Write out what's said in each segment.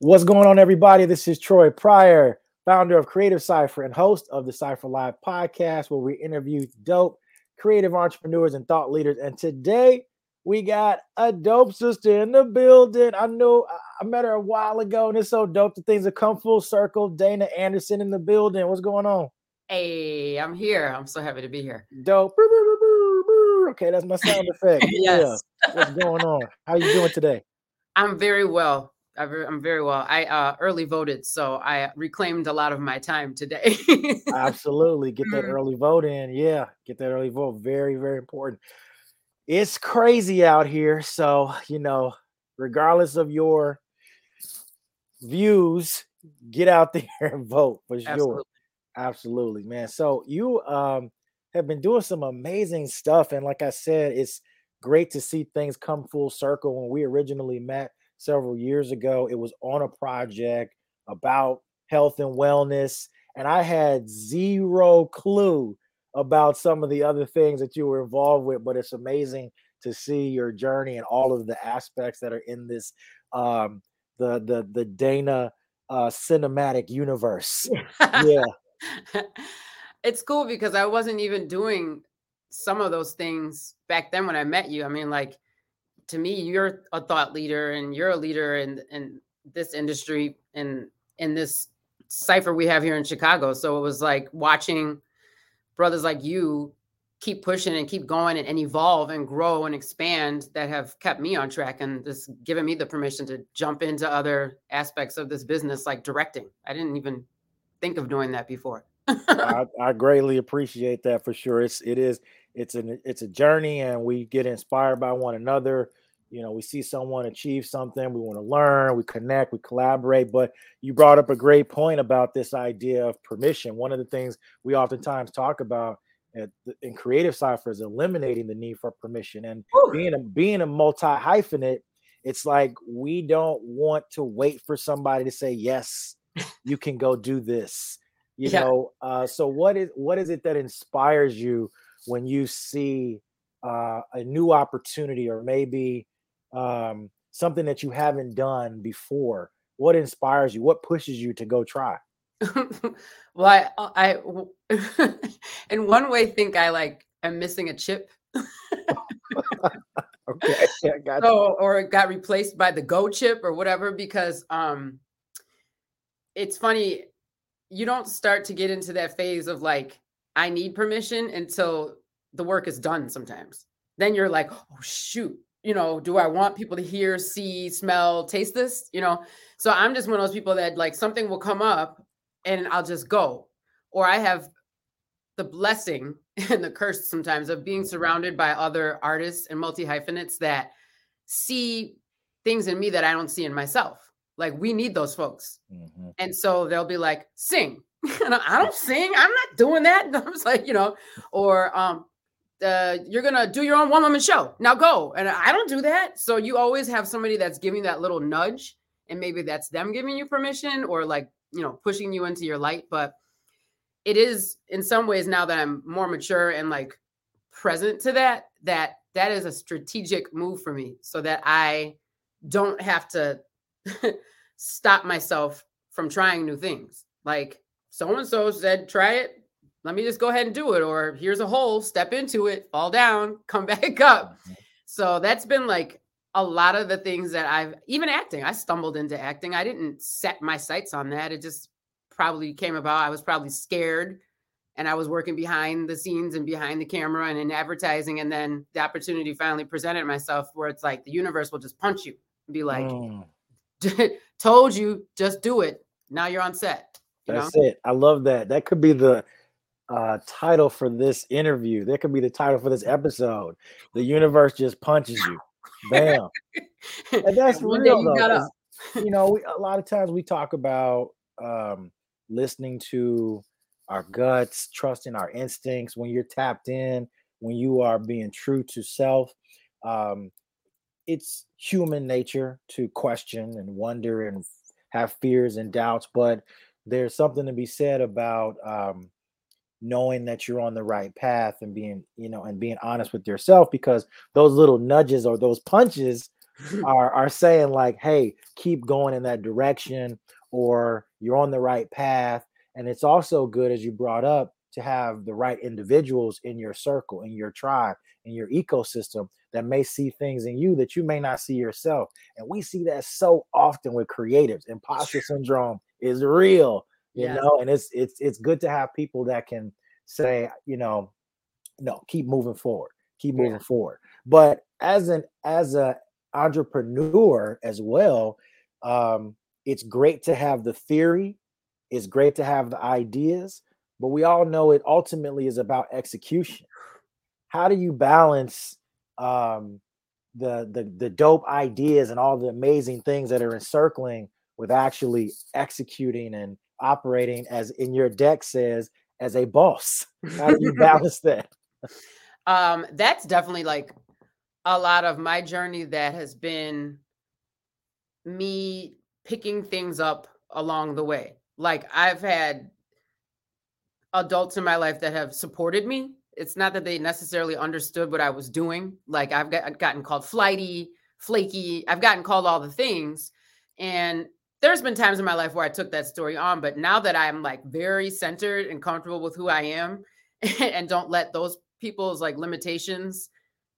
What's going on, everybody? This is Troy Pryor, founder of Creative Cypher and host of the Cypher Live podcast, where we interview dope creative entrepreneurs and thought leaders. And today we got a dope sister in the building. I know I met her a while ago, and it's so dope that things have come full circle. Dana Anderson in the building. What's going on? Hey, I'm here. I'm so happy to be here. Dope. Okay, that's my sound effect. yes. Yeah. What's going on? How are you doing today? I'm very well. I'm very well. I uh, early voted, so I reclaimed a lot of my time today. Absolutely, get that mm. early vote in. Yeah, get that early vote. Very, very important. It's crazy out here, so you know, regardless of your views, get out there and vote for sure. Absolutely, Absolutely man. So you um have been doing some amazing stuff, and like I said, it's great to see things come full circle. When we originally met several years ago. It was on a project about health and wellness, and I had zero clue about some of the other things that you were involved with. But it's amazing to see your journey and all of the aspects that are in this um, the the the Dana uh, cinematic universe. yeah. it's cool because I wasn't even doing some of those things back then when I met you. I mean, like to me, you're a thought leader and you're a leader in in this industry and in this cipher we have here in Chicago. So it was like watching brothers like you keep pushing and keep going and, and, evolve and grow and expand that have kept me on track and just given me the permission to jump into other aspects of this business like directing. I didn't even think of doing that before. I, I, greatly appreciate that for sure. It's it is it's an it's a journey and we get inspired by one another you know we see someone achieve something we want to learn we connect we collaborate but you brought up a great point about this idea of permission one of the things we oftentimes talk about at, in creative Cypher is eliminating the need for permission and Ooh. being a being a multi hyphenate it's like we don't want to wait for somebody to say yes you can go do this you yeah. know uh, so what is what is it that inspires you when you see uh, a new opportunity or maybe um, something that you haven't done before? What inspires you? What pushes you to go try? well, I, uh, I, in one way, think I like I'm missing a chip. okay, yeah, got so, or it got replaced by the Go chip or whatever. Because um, it's funny, you don't start to get into that phase of like I need permission until the work is done. Sometimes, then you're like, oh shoot, you know, do I want people to hear, see, smell, taste this? You know, so I'm just one of those people that like something will come up and I'll just go. Or I have the blessing and the curse sometimes of being surrounded by other artists and multi hyphenates that see things in me that I don't see in myself. Like we need those folks. Mm-hmm. And so they'll be like, sing. and I don't sing. I'm not doing that. I was like, you know, or um, uh, you're gonna do your own one woman show. Now go. And I don't do that. So you always have somebody that's giving that little nudge, and maybe that's them giving you permission or like you know pushing you into your light. But it is in some ways now that I'm more mature and like present to that that that is a strategic move for me so that I don't have to stop myself from trying new things. Like so and so said, try it, let me just go ahead and do it. Or here's a hole, step into it, fall down, come back up. Mm-hmm. So that's been like a lot of the things that I've even acting. I stumbled into acting. I didn't set my sights on that. It just probably came about. I was probably scared and I was working behind the scenes and behind the camera and in advertising. And then the opportunity finally presented myself where it's like the universe will just punch you and be like, mm. told you, just do it. Now you're on set. That's know? it. I love that. That could be the uh, title for this interview. That could be the title for this episode. The universe just punches you. Bam. and that's real you though. You know, we, a lot of times we talk about um, listening to our guts, trusting our instincts. When you're tapped in, when you are being true to self, um, it's human nature to question and wonder and have fears and doubts. But there's something to be said about um, knowing that you're on the right path and being you know and being honest with yourself because those little nudges or those punches are are saying like, "Hey, keep going in that direction," or "You're on the right path." And it's also good, as you brought up, to have the right individuals in your circle, in your tribe, in your ecosystem that may see things in you that you may not see yourself. And we see that so often with creatives. Imposter syndrome is real, you know, and it's it's it's good to have people that can say, you know, no, keep moving forward, keep moving yeah. forward. But as an as a entrepreneur as well, um, it's great to have the theory, it's great to have the ideas, but we all know it ultimately is about execution. How do you balance um, the the the dope ideas and all the amazing things that are encircling with actually executing and operating as in your deck says as a boss? How do you balance that? Um, that's definitely like a lot of my journey that has been me picking things up along the way. Like I've had adults in my life that have supported me. It's not that they necessarily understood what I was doing. Like I've got, gotten called flighty, flaky. I've gotten called all the things. And there's been times in my life where I took that story on, but now that I'm like very centered and comfortable with who I am and don't let those people's like limitations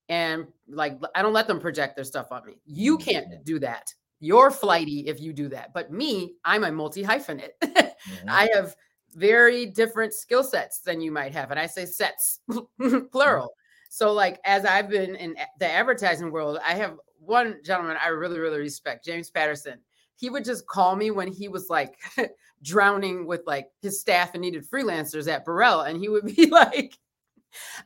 and like I don't let them project their stuff on me. You can't mm-hmm. do that. You're flighty if you do that. But me, I'm a multi hyphenate. mm-hmm. I have very different skill sets than you might have. And I say sets, mm-hmm. plural. So, like, as I've been in the advertising world, I have one gentleman I really, really respect, James Patterson. He would just call me when he was like drowning with like his staff and needed freelancers at Burrell. And he would be like,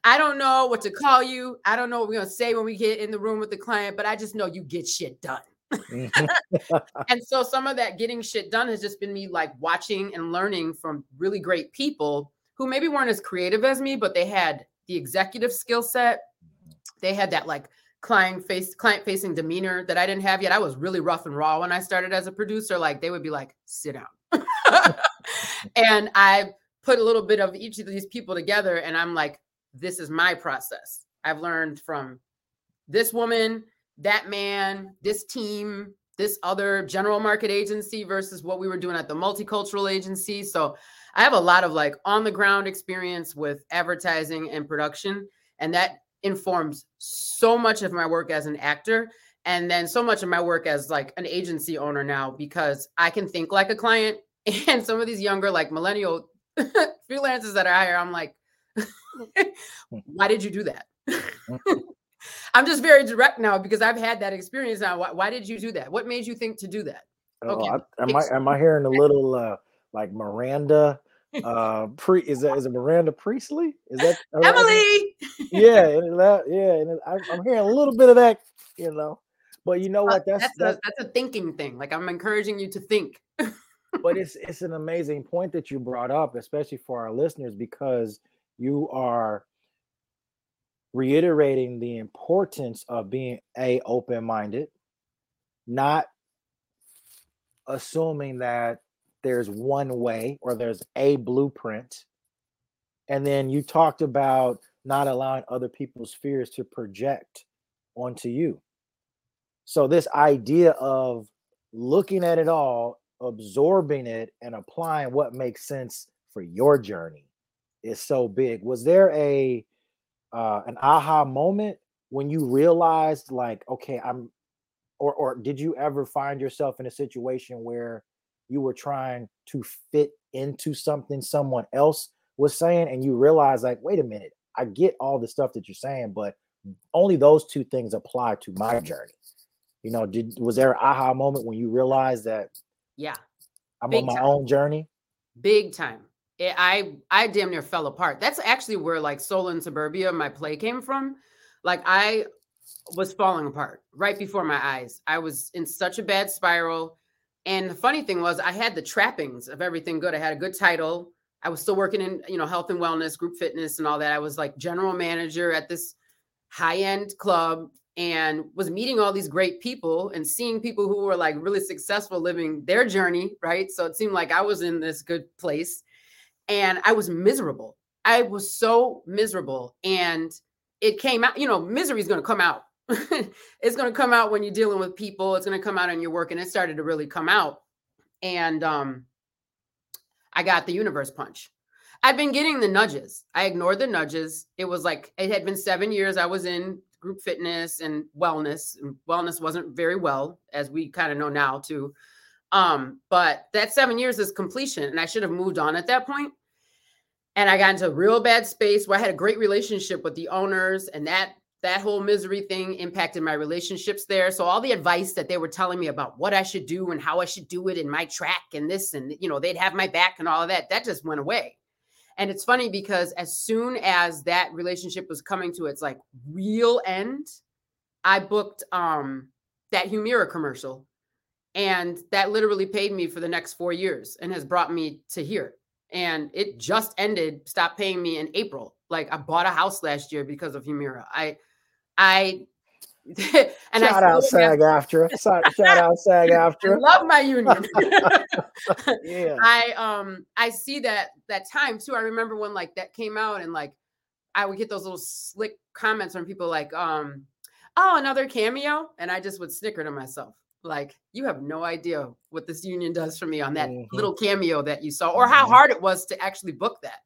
I don't know what to call you. I don't know what we're going to say when we get in the room with the client, but I just know you get shit done. Mm-hmm. and so some of that getting shit done has just been me like watching and learning from really great people who maybe weren't as creative as me, but they had the executive skill set. They had that like client face client facing demeanor that I didn't have yet. I was really rough and raw when I started as a producer. Like they would be like, sit down. and I put a little bit of each of these people together and I'm like, this is my process. I've learned from this woman that man, this team, this other general market agency versus what we were doing at the multicultural agency. So I have a lot of like on the ground experience with advertising and production. And that informs so much of my work as an actor and then so much of my work as like an agency owner now because I can think like a client and some of these younger like millennial freelancers that I hire I'm like why did you do that? I'm just very direct now because I've had that experience now. Why, why did you do that? What made you think to do that? Oh, okay. I, am I am I hearing a little uh like Miranda uh pre is that is it Miranda Priestly? Is that Emily? yeah, and that, yeah, and I, I'm hearing a little bit of that, you know. But you know what? That's that's, that's, a, that's a thinking thing. Like I'm encouraging you to think. but it's it's an amazing point that you brought up, especially for our listeners, because you are reiterating the importance of being a open-minded not assuming that there's one way or there's a blueprint. And then you talked about not allowing other people's fears to project onto you. So this idea of looking at it all absorbing it and applying what makes sense for your journey is so big. Was there a uh, an aha moment when you realized like okay i'm or or did you ever find yourself in a situation where you were trying to fit into something someone else was saying and you realize like wait a minute i get all the stuff that you're saying but only those two things apply to my journey you know did was there an aha moment when you realized that yeah i'm big on my time. own journey big time it, I I damn near fell apart. That's actually where like Soul in Suburbia, my play came from. Like I was falling apart right before my eyes. I was in such a bad spiral. And the funny thing was I had the trappings of everything good. I had a good title. I was still working in, you know, health and wellness, group fitness and all that. I was like general manager at this high-end club and was meeting all these great people and seeing people who were like really successful living their journey, right? So it seemed like I was in this good place and I was miserable. I was so miserable. And it came out, you know, misery is going to come out it's going to come out when you're dealing with people. It's going to come out in your work. And it started to really come out. And um, I got the universe punch. I'd been getting the nudges. I ignored the nudges. It was like it had been seven years I was in group fitness and wellness. And wellness wasn't very well, as we kind of know now, too. Um, but that seven years is completion. And I should have moved on at that point. And I got into a real bad space where I had a great relationship with the owners, and that that whole misery thing impacted my relationships there. So all the advice that they were telling me about what I should do and how I should do it in my track and this and you know they'd have my back and all of that that just went away. And it's funny because as soon as that relationship was coming to its like real end, I booked um that Humira commercial and that literally paid me for the next 4 years and has brought me to here. And it just ended, stopped paying me in April. Like I bought a house last year because of Humira. I I and shout I out SAG after. Shout out SAG-AFTRA. love my union. Yeah. I um i see that that time too. I remember when like that came out and like i would get those little slick comments from people like um oh another cameo? And i just would snicker to myself. Like you have no idea what this union does for me on that mm-hmm. little cameo that you saw or how mm-hmm. hard it was to actually book that.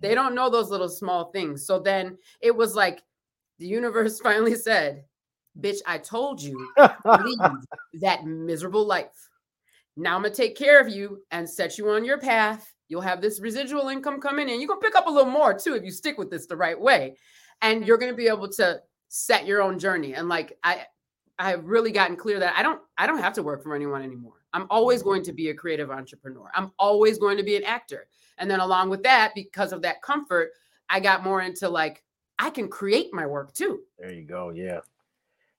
They don't know those little small things. So then it was like the universe finally said, Bitch, I told you, leave that miserable life. Now I'm gonna take care of you and set you on your path. You'll have this residual income coming in. You're gonna pick up a little more too if you stick with this the right way. And you're gonna be able to set your own journey. And like I I've really gotten clear that I don't I don't have to work for anyone anymore. I'm always going to be a creative entrepreneur. I'm always going to be an actor. And then along with that, because of that comfort, I got more into like I can create my work too. There you go. Yeah.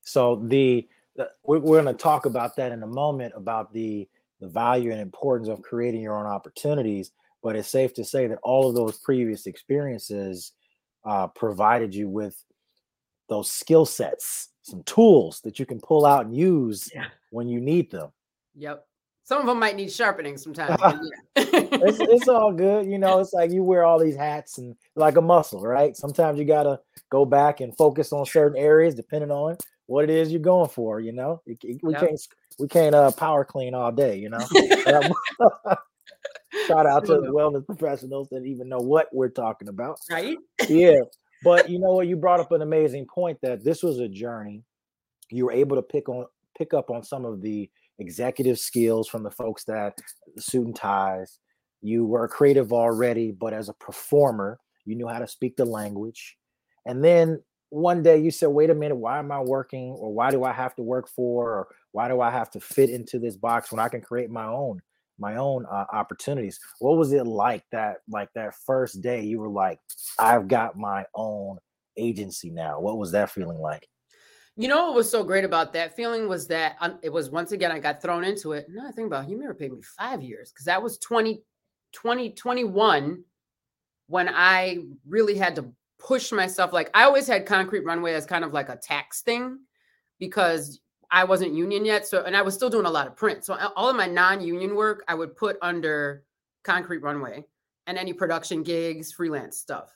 So the, the we're, we're going to talk about that in a moment about the the value and importance of creating your own opportunities. But it's safe to say that all of those previous experiences uh, provided you with those skill sets, some tools that you can pull out and use yeah. when you need them. Yep. Some of them might need sharpening sometimes. it's, it's all good. You know, it's like you wear all these hats and like a muscle, right? Sometimes you got to go back and focus on certain areas depending on what it is you're going for. You know, we yep. can't we can't uh, power clean all day. You know. Shout out to the wellness professionals that even know what we're talking about. Right. Yeah. But you know what? You brought up an amazing point that this was a journey. You were able to pick on pick up on some of the executive skills from the folks that the suit and ties. You were creative already, but as a performer, you knew how to speak the language. And then one day you said, wait a minute, why am I working? Or why do I have to work for? Or why do I have to fit into this box when I can create my own? my own uh, opportunities what was it like that like that first day you were like i've got my own agency now what was that feeling like you know what was so great about that feeling was that it was once again I got thrown into it. No, I think about Humira paid me five years because that was 20, 2021 when I really had to push myself. Like I always had concrete runway as kind of like a tax thing because I wasn't union yet. So and I was still doing a lot of print. So all of my non-union work I would put under concrete runway and any production gigs, freelance stuff.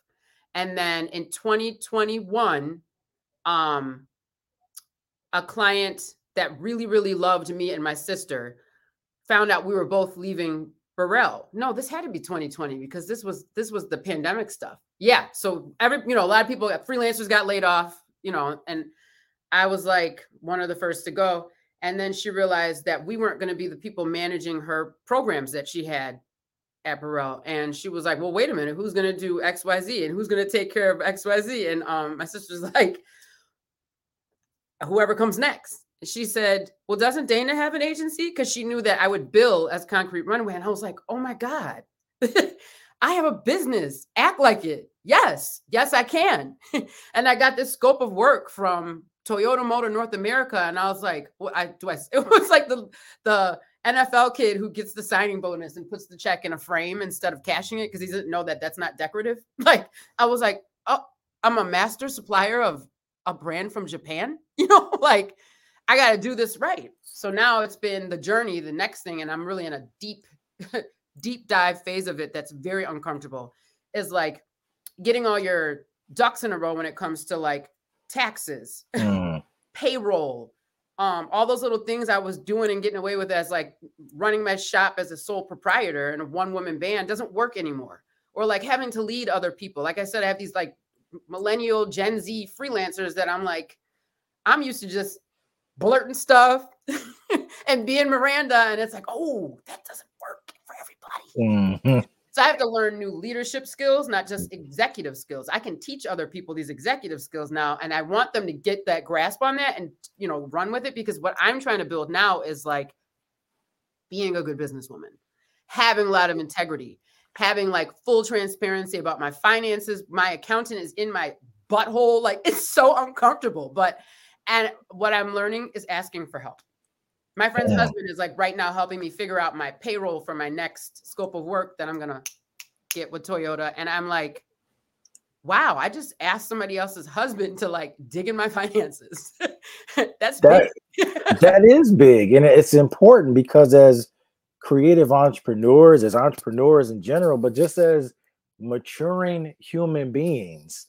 And then in 2021, um, a client that really, really loved me and my sister found out we were both leaving Burrell. No, this had to be 2020 because this was this was the pandemic stuff. Yeah. So every, you know, a lot of people freelancers got laid off, you know, and I was like one of the first to go. And then she realized that we weren't going to be the people managing her programs that she had at Burrell. And she was like, Well, wait a minute, who's gonna do XYZ and who's gonna take care of XYZ? And um my sister's like, whoever comes next. She said, Well, doesn't Dana have an agency? Because she knew that I would bill as Concrete Runway. And I was like, Oh my God, I have a business. Act like it. Yes, yes, I can. and I got this scope of work from Toyota Motor North America. And I was like, What I do I it was like the the NFL kid who gets the signing bonus and puts the check in a frame instead of cashing it because he doesn't know that that's not decorative. Like I was like, oh, I'm a master supplier of a brand from Japan. You know, like I got to do this right. So now it's been the journey, the next thing, and I'm really in a deep, deep dive phase of it that's very uncomfortable. Is like getting all your ducks in a row when it comes to like taxes, mm. payroll, um, all those little things I was doing and getting away with as like running my shop as a sole proprietor and a one woman band doesn't work anymore. Or like having to lead other people. Like I said, I have these like millennial Gen Z freelancers that I'm like, I'm used to just blurting stuff and being Miranda. And it's like, oh, that doesn't work for everybody. Mm-hmm. So I have to learn new leadership skills, not just executive skills. I can teach other people these executive skills now, and I want them to get that grasp on that and you know run with it because what I'm trying to build now is like being a good businesswoman, having a lot of integrity, having like full transparency about my finances. My accountant is in my butthole, like it's so uncomfortable. But and what I'm learning is asking for help. My friend's yeah. husband is like right now helping me figure out my payroll for my next scope of work that I'm gonna get with Toyota. And I'm like, wow, I just asked somebody else's husband to like dig in my finances. That's that, that is big. And it's important because as creative entrepreneurs, as entrepreneurs in general, but just as maturing human beings,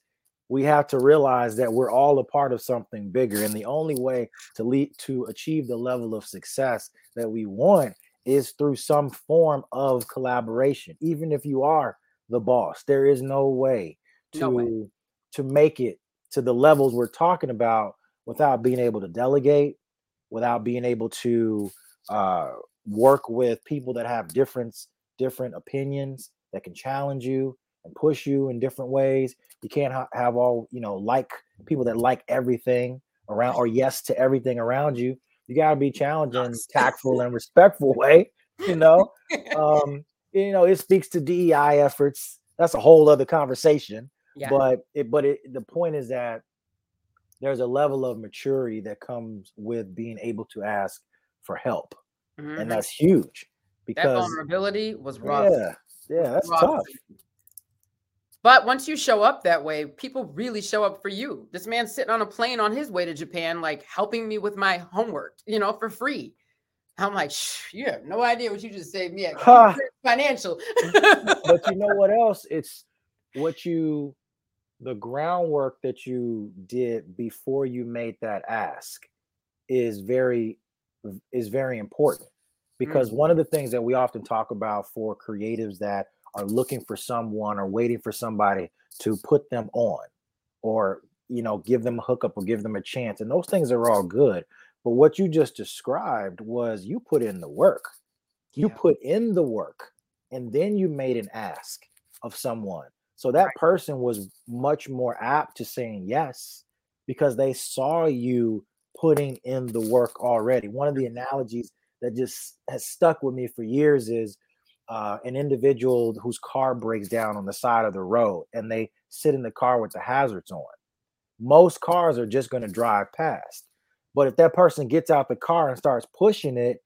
we have to realize that we're all a part of something bigger and the only way to lead to achieve the level of success that we want is through some form of collaboration even if you are the boss there is no way to no way. to make it to the levels we're talking about without being able to delegate without being able to uh, work with people that have different different opinions that can challenge you and push you in different ways. You can't ha- have all, you know, like people that like everything around or yes to everything around you. You got to be challenging, tactful, and respectful way, you know. um, you know, it speaks to DEI efforts. That's a whole other conversation. Yeah. But it, but it, the point is that there's a level of maturity that comes with being able to ask for help, mm-hmm. and that's huge. Because that vulnerability was rough. Yeah, yeah, that's rough. tough. But once you show up that way, people really show up for you. This man's sitting on a plane on his way to Japan, like helping me with my homework, you know, for free. I'm like, you have no idea what you just saved me at huh. financial. but you know what else? It's what you, the groundwork that you did before you made that ask is very, is very important because mm-hmm. one of the things that we often talk about for creatives that are looking for someone or waiting for somebody to put them on or you know give them a hookup or give them a chance and those things are all good but what you just described was you put in the work you yeah. put in the work and then you made an ask of someone so that right. person was much more apt to saying yes because they saw you putting in the work already one of the analogies that just has stuck with me for years is uh, an individual whose car breaks down on the side of the road and they sit in the car with the hazards on. Most cars are just going to drive past. But if that person gets out the car and starts pushing it,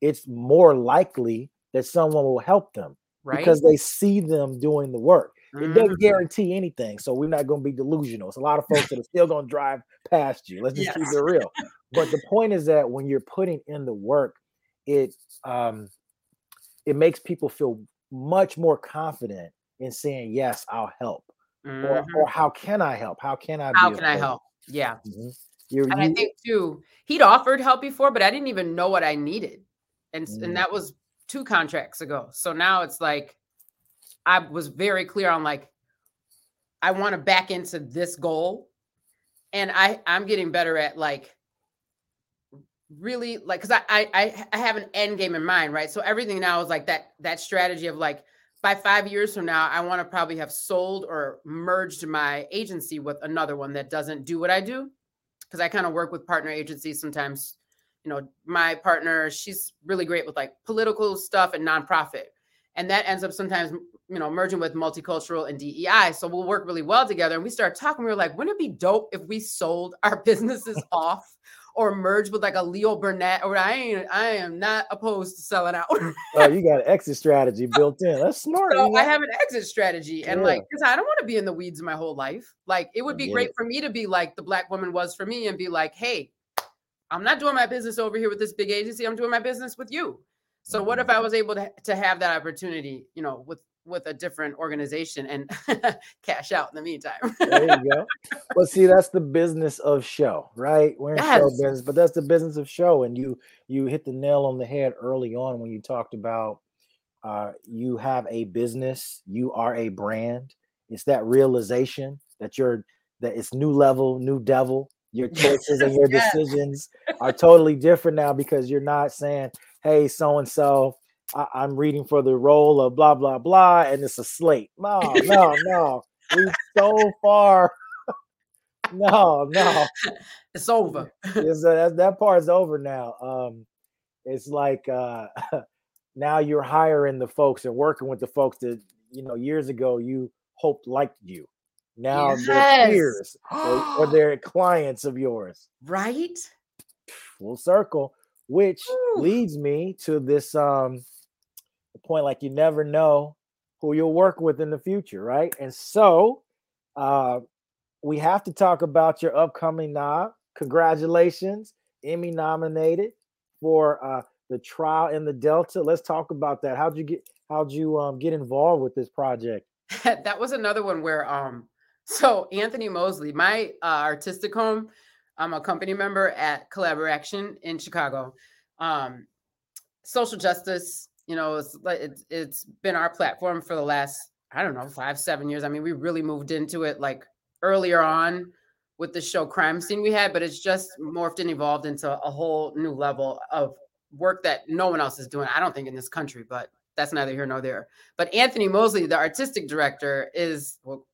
it's more likely that someone will help them right? because they see them doing the work. It doesn't guarantee anything. So we're not going to be delusional. It's a lot of folks that are still going to drive past you. Let's just yes. keep it real. But the point is that when you're putting in the work, it um, it makes people feel much more confident in saying yes i'll help mm-hmm. or, or how can i help how can i how can i help yeah mm-hmm. and i think too he'd offered help before but i didn't even know what i needed and mm-hmm. and that was two contracts ago so now it's like i was very clear on like i want to back into this goal and i i'm getting better at like really like because I, I I have an end game in mind, right? So everything now is like that that strategy of like by five years from now, I want to probably have sold or merged my agency with another one that doesn't do what I do. Because I kind of work with partner agencies sometimes. You know, my partner, she's really great with like political stuff and nonprofit. And that ends up sometimes, you know, merging with multicultural and DEI. So we'll work really well together. And we start talking. We were like, wouldn't it be dope if we sold our businesses off or merge with like a Leo Burnett, or I ain't, I am not opposed to selling out. oh, you got an exit strategy built in. That's smart. So I have an exit strategy, and yeah. like, because I don't want to be in the weeds my whole life. Like, it would be great for me to be like the black woman was for me, and be like, hey, I'm not doing my business over here with this big agency. I'm doing my business with you. So, what if I mm-hmm. was able to to have that opportunity, you know, with with a different organization and cash out in the meantime. there you go. But see, that's the business of show, right? We're in yes. show business, but that's the business of show. And you you hit the nail on the head early on when you talked about uh, you have a business, you are a brand. It's that realization that you're that it's new level, new devil. Your choices and your yes. decisions are totally different now because you're not saying, "Hey, so and so, I'm reading for the role of blah blah blah," and it's a slate. No, no, no. We so far. no, no. It's over. It's, uh, that, that part's over now. Um, it's like uh, now you're hiring the folks and working with the folks that you know years ago you hoped liked you now yes. they're peers or, or, they're clients of yours right full circle which Ooh. leads me to this um point like you never know who you'll work with in the future right and so uh we have to talk about your upcoming knob congratulations emmy nominated for uh the trial in the Delta. Let's talk about that. How'd you get how'd you um get involved with this project? that was another one where um so Anthony Moseley, my uh, artistic home, I'm a company member at Collaboraction in Chicago. Um social justice, you know, it's like it's, it's been our platform for the last I don't know, 5 7 years. I mean, we really moved into it like earlier on with the show crime scene we had, but it's just morphed and evolved into a whole new level of work that no one else is doing. I don't think in this country, but that's neither here nor there. But Anthony Moseley, the artistic director, is well,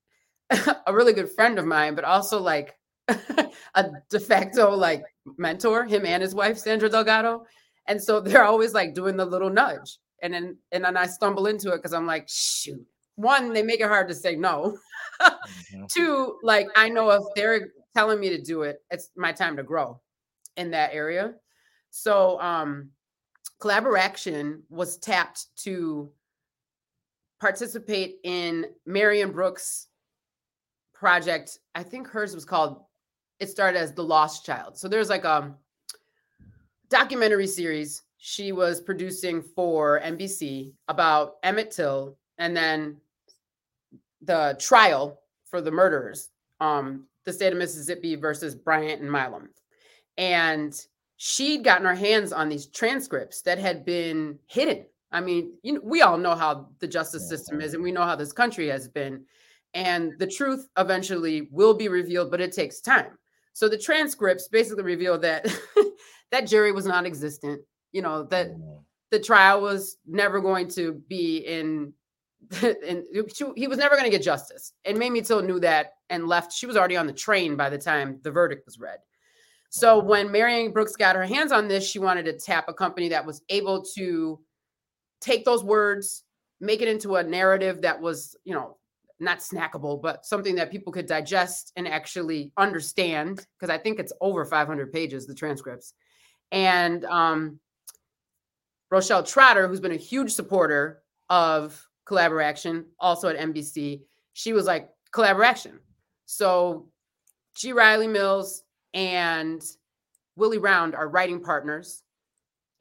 a really good friend of mine, but also like a de facto like mentor, him and his wife, Sandra Delgado. And so they're always like doing the little nudge. And then and then I stumble into it because I'm like, shoot. One, they make it hard to say no. mm-hmm. Two, like I know if they're telling me to do it, it's my time to grow in that area. So um, Collaboraction was tapped to participate in Marion Brooks' project. I think hers was called, it started as The Lost Child. So there's like a documentary series she was producing for NBC about Emmett Till and then the trial for the murderers, um, the state of Mississippi versus Bryant and Milam. And she'd gotten her hands on these transcripts that had been hidden. I mean, you know, we all know how the justice system is, and we know how this country has been. And the truth eventually will be revealed, but it takes time. So the transcripts basically reveal that that jury was non-existent. You know that the trial was never going to be in. And he was never going to get justice. And Mamie Till knew that and left. She was already on the train by the time the verdict was read. So when Marion Brooks got her hands on this, she wanted to tap a company that was able to take those words, make it into a narrative that was, you know, not snackable, but something that people could digest and actually understand. Because I think it's over 500 pages, the transcripts. And um, Rochelle Trotter, who's been a huge supporter of Collaboraction, also at NBC, she was like, Collaboraction. So G. Riley Mills, and Willie Round are writing partners.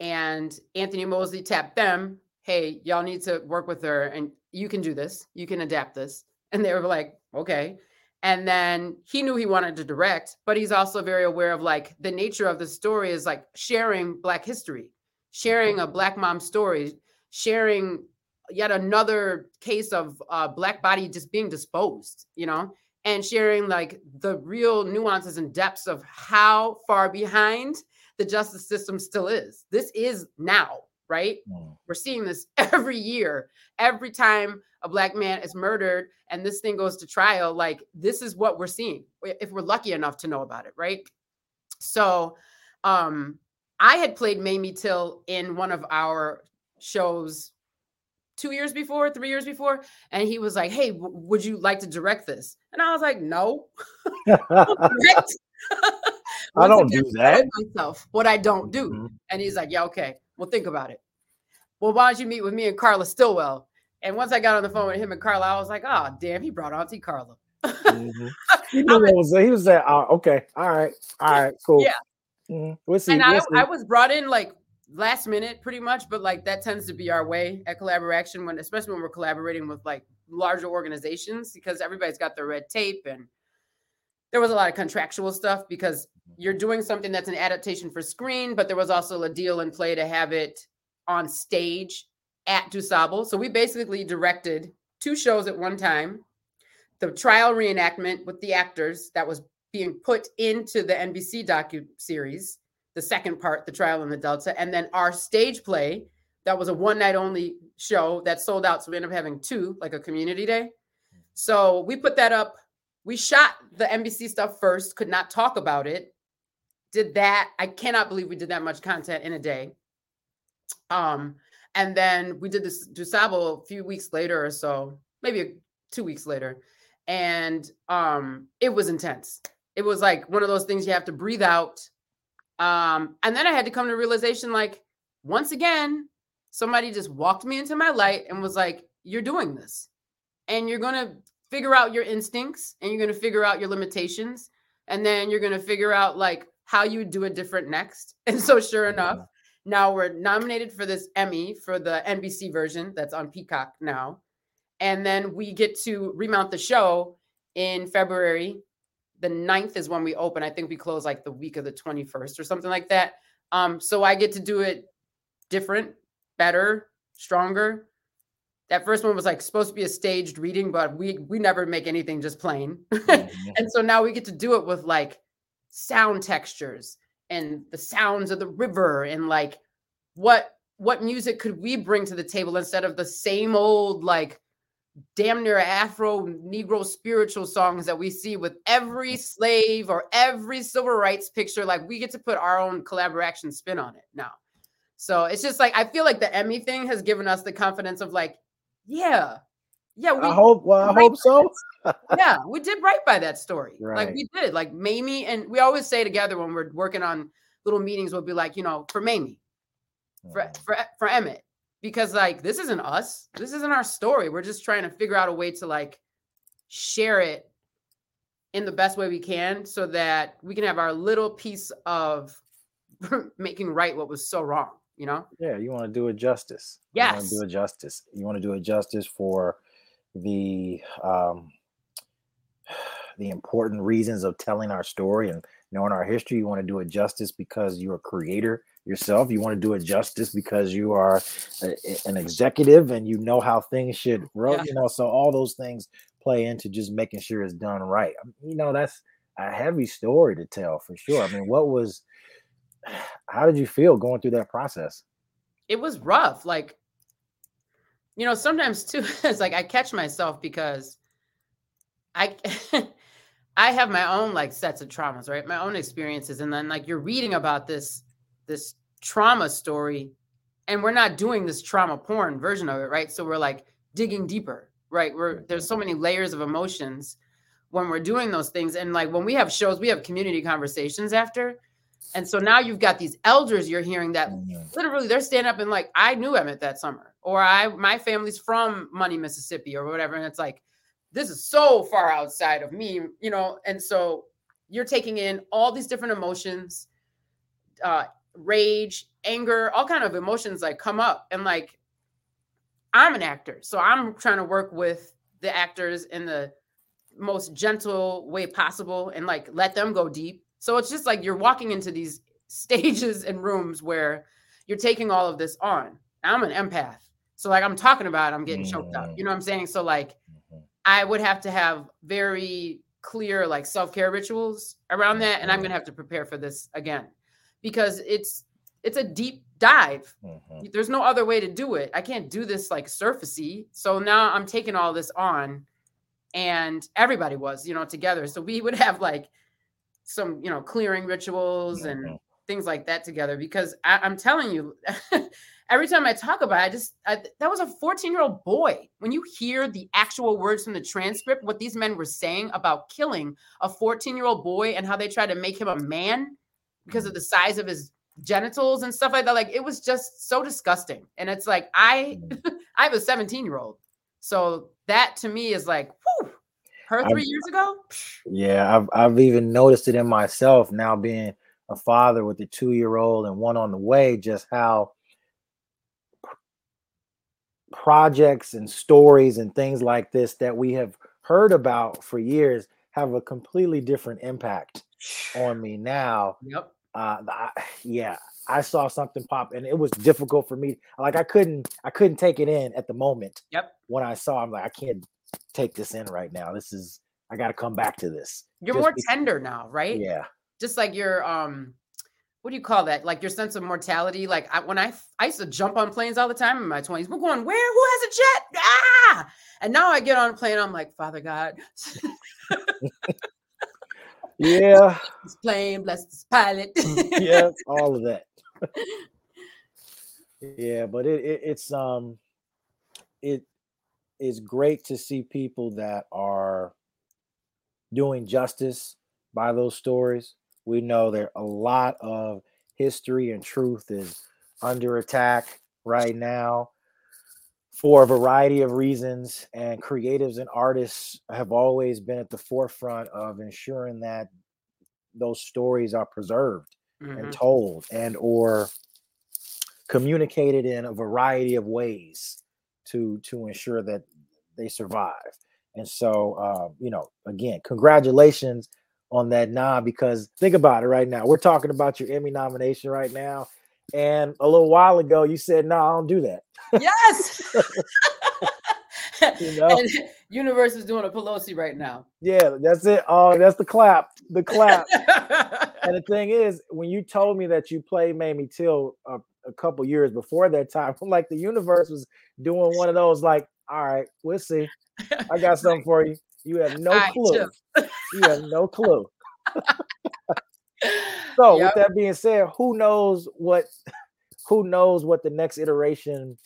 And Anthony Moseley tapped them, hey, y'all need to work with her and you can do this, you can adapt this. And they were like, okay. And then he knew he wanted to direct, but he's also very aware of like the nature of the story is like sharing Black history, sharing a Black mom story, sharing yet another case of uh, Black body just being disposed, you know? and sharing like the real nuances and depths of how far behind the justice system still is. This is now, right? Mm. We're seeing this every year. Every time a black man is murdered and this thing goes to trial, like this is what we're seeing if we're lucky enough to know about it, right? So, um I had played Mamie Till in one of our shows two years before, three years before, and he was like, "Hey, w- would you like to direct this?" And I was like, "No." I don't do that myself. What I don't do, mm-hmm. and he's like, "Yeah, okay. Well, think about it. Well, why don't you meet with me and Carla Stillwell?" And once I got on the phone with him and Carla, I was like, "Oh, damn, he brought Auntie Carla." mm-hmm. He, was, he was like, oh, "Okay, all right, all right, cool." Yeah. Mm-hmm. We'll see, and we'll I, I was brought in like last minute pretty much, but like that tends to be our way at Collaboraction when especially when we're collaborating with like larger organizations because everybody's got their red tape and there was a lot of contractual stuff because you're doing something that's an adaptation for screen, but there was also a deal in play to have it on stage at DuSable. So we basically directed two shows at one time. The trial reenactment with the actors that was being put into the NBC docu series, the second part, the trial in the Delta, and then our stage play that was a one night only show that sold out. So we ended up having two, like a community day. So we put that up. We shot the NBC stuff first, could not talk about it. Did that. I cannot believe we did that much content in a day. Um, and then we did this DuSable a few weeks later or so, maybe two weeks later. And um, it was intense. It was like one of those things you have to breathe out. Um, and then I had to come to realization like, once again, somebody just walked me into my light and was like, You're doing this. And you're going to figure out your instincts and you're going to figure out your limitations. And then you're going to figure out like how you do it different next. And so, sure enough, now we're nominated for this Emmy for the NBC version that's on Peacock now. And then we get to remount the show in February. The 9th is when we open. I think we close like the week of the 21st or something like that. Um, so I get to do it different, better, stronger. That first one was like supposed to be a staged reading, but we we never make anything just plain. Mm-hmm. and so now we get to do it with like sound textures and the sounds of the river and like what what music could we bring to the table instead of the same old like damn near afro negro spiritual songs that we see with every slave or every civil rights picture like we get to put our own Collaboraction spin on it now so it's just like i feel like the emmy thing has given us the confidence of like yeah yeah we, i hope well i hope so yeah, we did right by that story. Right. Like we did. Like Mamie, and we always say together when we're working on little meetings, we'll be like, you know, for Mamie, for mm. for for Emmett, because like this isn't us. This isn't our story. We're just trying to figure out a way to like share it in the best way we can, so that we can have our little piece of making right what was so wrong. You know? Yeah, you want to do it justice. Yes, do it justice. You want to do it justice for the um the important reasons of telling our story and knowing our history. You want to do it justice because you're a creator yourself. You want to do it justice because you are a, an executive and you know how things should run. Yeah. You know, so all those things play into just making sure it's done right. Um, you know, that's a heavy story to tell for sure. I mean, what was, how did you feel going through that process? It was rough. Like, you know, sometimes too, it's like I catch myself because I I have my own like sets of traumas, right? My own experiences. And then like you're reading about this this trauma story and we're not doing this trauma porn version of it, right? So we're like digging deeper, right? We're there's so many layers of emotions when we're doing those things. And like when we have shows, we have community conversations after. And so now you've got these elders you're hearing that mm-hmm. literally they're standing up and like, I knew Emmett that summer, or I my family's from Money, Mississippi, or whatever. And it's like, this is so far outside of me, you know. And so you're taking in all these different emotions, uh, rage, anger, all kind of emotions like come up. And like, I'm an actor, so I'm trying to work with the actors in the most gentle way possible and like let them go deep. So it's just like you're walking into these stages and rooms where you're taking all of this on. I'm an empath. So like I'm talking about it, I'm getting choked up. Mm. You know what I'm saying? So like mm-hmm. I would have to have very clear like self-care rituals around that and I'm going to have to prepare for this again because it's it's a deep dive. Mm-hmm. There's no other way to do it. I can't do this like surfacey. So now I'm taking all this on and everybody was, you know, together. So we would have like some, you know, clearing rituals mm-hmm. and things like that together because I, am telling you every time I talk about it, I just I, that was a 14 year old boy. When you hear the actual words from the transcript, what these men were saying about killing a 14 year old boy and how they tried to make him a man because of mm. the size of his genitals and stuff like that, like it was just so disgusting. And it's like I mm. I have a 17 year old, so that to me is like, whew, her 3 I've, years ago. Yeah, I've I've even noticed it in myself now being a father with a two year old and one on the way, just how projects and stories and things like this that we have heard about for years have a completely different impact on me now. Yep. Uh, I, yeah, I saw something pop and it was difficult for me. Like I couldn't, I couldn't take it in at the moment. Yep. When I saw, I'm like, I can't take this in right now. This is, I got to come back to this. You're more because, tender now, right? Yeah. Just like your, um, what do you call that? Like your sense of mortality. Like I, when I, I used to jump on planes all the time in my 20s. We're going, where? Who has a jet? Ah! And now I get on a plane. I'm like, Father God. yeah. This plane, bless this pilot. yeah, all of that. yeah, but it, it it's um it is great to see people that are doing justice by those stories we know that a lot of history and truth is under attack right now for a variety of reasons. And creatives and artists have always been at the forefront of ensuring that those stories are preserved mm-hmm. and told and or communicated in a variety of ways to to ensure that they survive and so uh, you know again congratulations on that nod because think about it right now. We're talking about your Emmy nomination right now. And a little while ago, you said, No, I don't do that. Yes. you know? And Universe is doing a Pelosi right now. Yeah, that's it. Oh, that's the clap. The clap. and the thing is, when you told me that you played Mamie Till a, a couple years before that time, I'm like the universe was doing one of those, like, all right, we'll see. I got something for you. You have no clue. you have no clue. so yep. with that being said, who knows what who knows what the next iteration,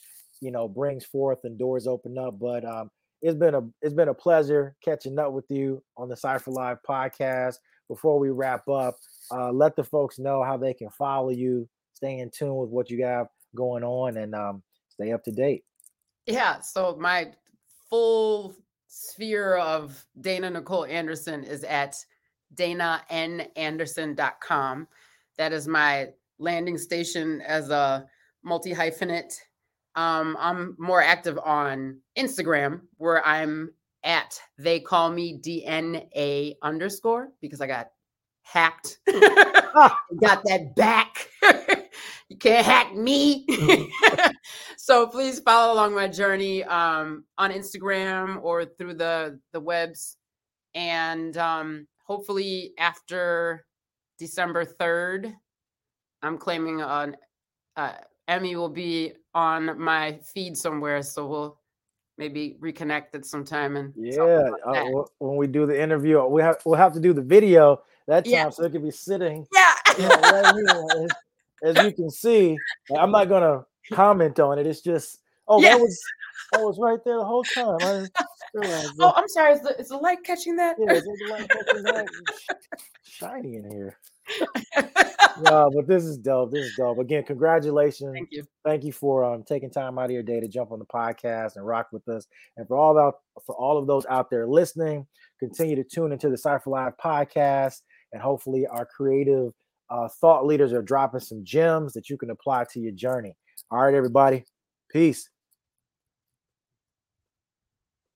you know, brings forth and doors open up. But um it's been a it's been a pleasure catching up with you on the Cypher Live podcast. Before we wrap up, uh, let the folks know how they can follow you, stay in tune with what you have going on, and um, stay up to date. Yeah. So my full sphere of Dana Nicole Anderson is at danananderson.com. That is my landing station as a multi hyphenate. Um, I'm more active on Instagram where I'm at they call me DNA underscore because I got hacked. got that back. you can't hack me. so please follow along my journey um, on Instagram or through the the webs, and um, hopefully after December third, I'm claiming an uh, Emmy will be on my feed somewhere, so we'll maybe reconnect at some time and yeah uh, when we do the interview we have we'll have to do the video that time yeah. so it could be sitting yeah, right here as you can see, I'm not gonna comment on it. It's just oh that was that was right there the whole time. oh, I'm sorry. Is the, is the light catching that? Yeah, the light catching that? Shiny in here. No, but this is dope. This is dope. Again, congratulations. Thank you. Thank you for um, taking time out of your day to jump on the podcast and rock with us. And for all that, for all of those out there listening, continue to tune into the Cypher Live podcast, and hopefully our creative uh, thought leaders are dropping some gems that you can apply to your journey. All right, everybody. Peace.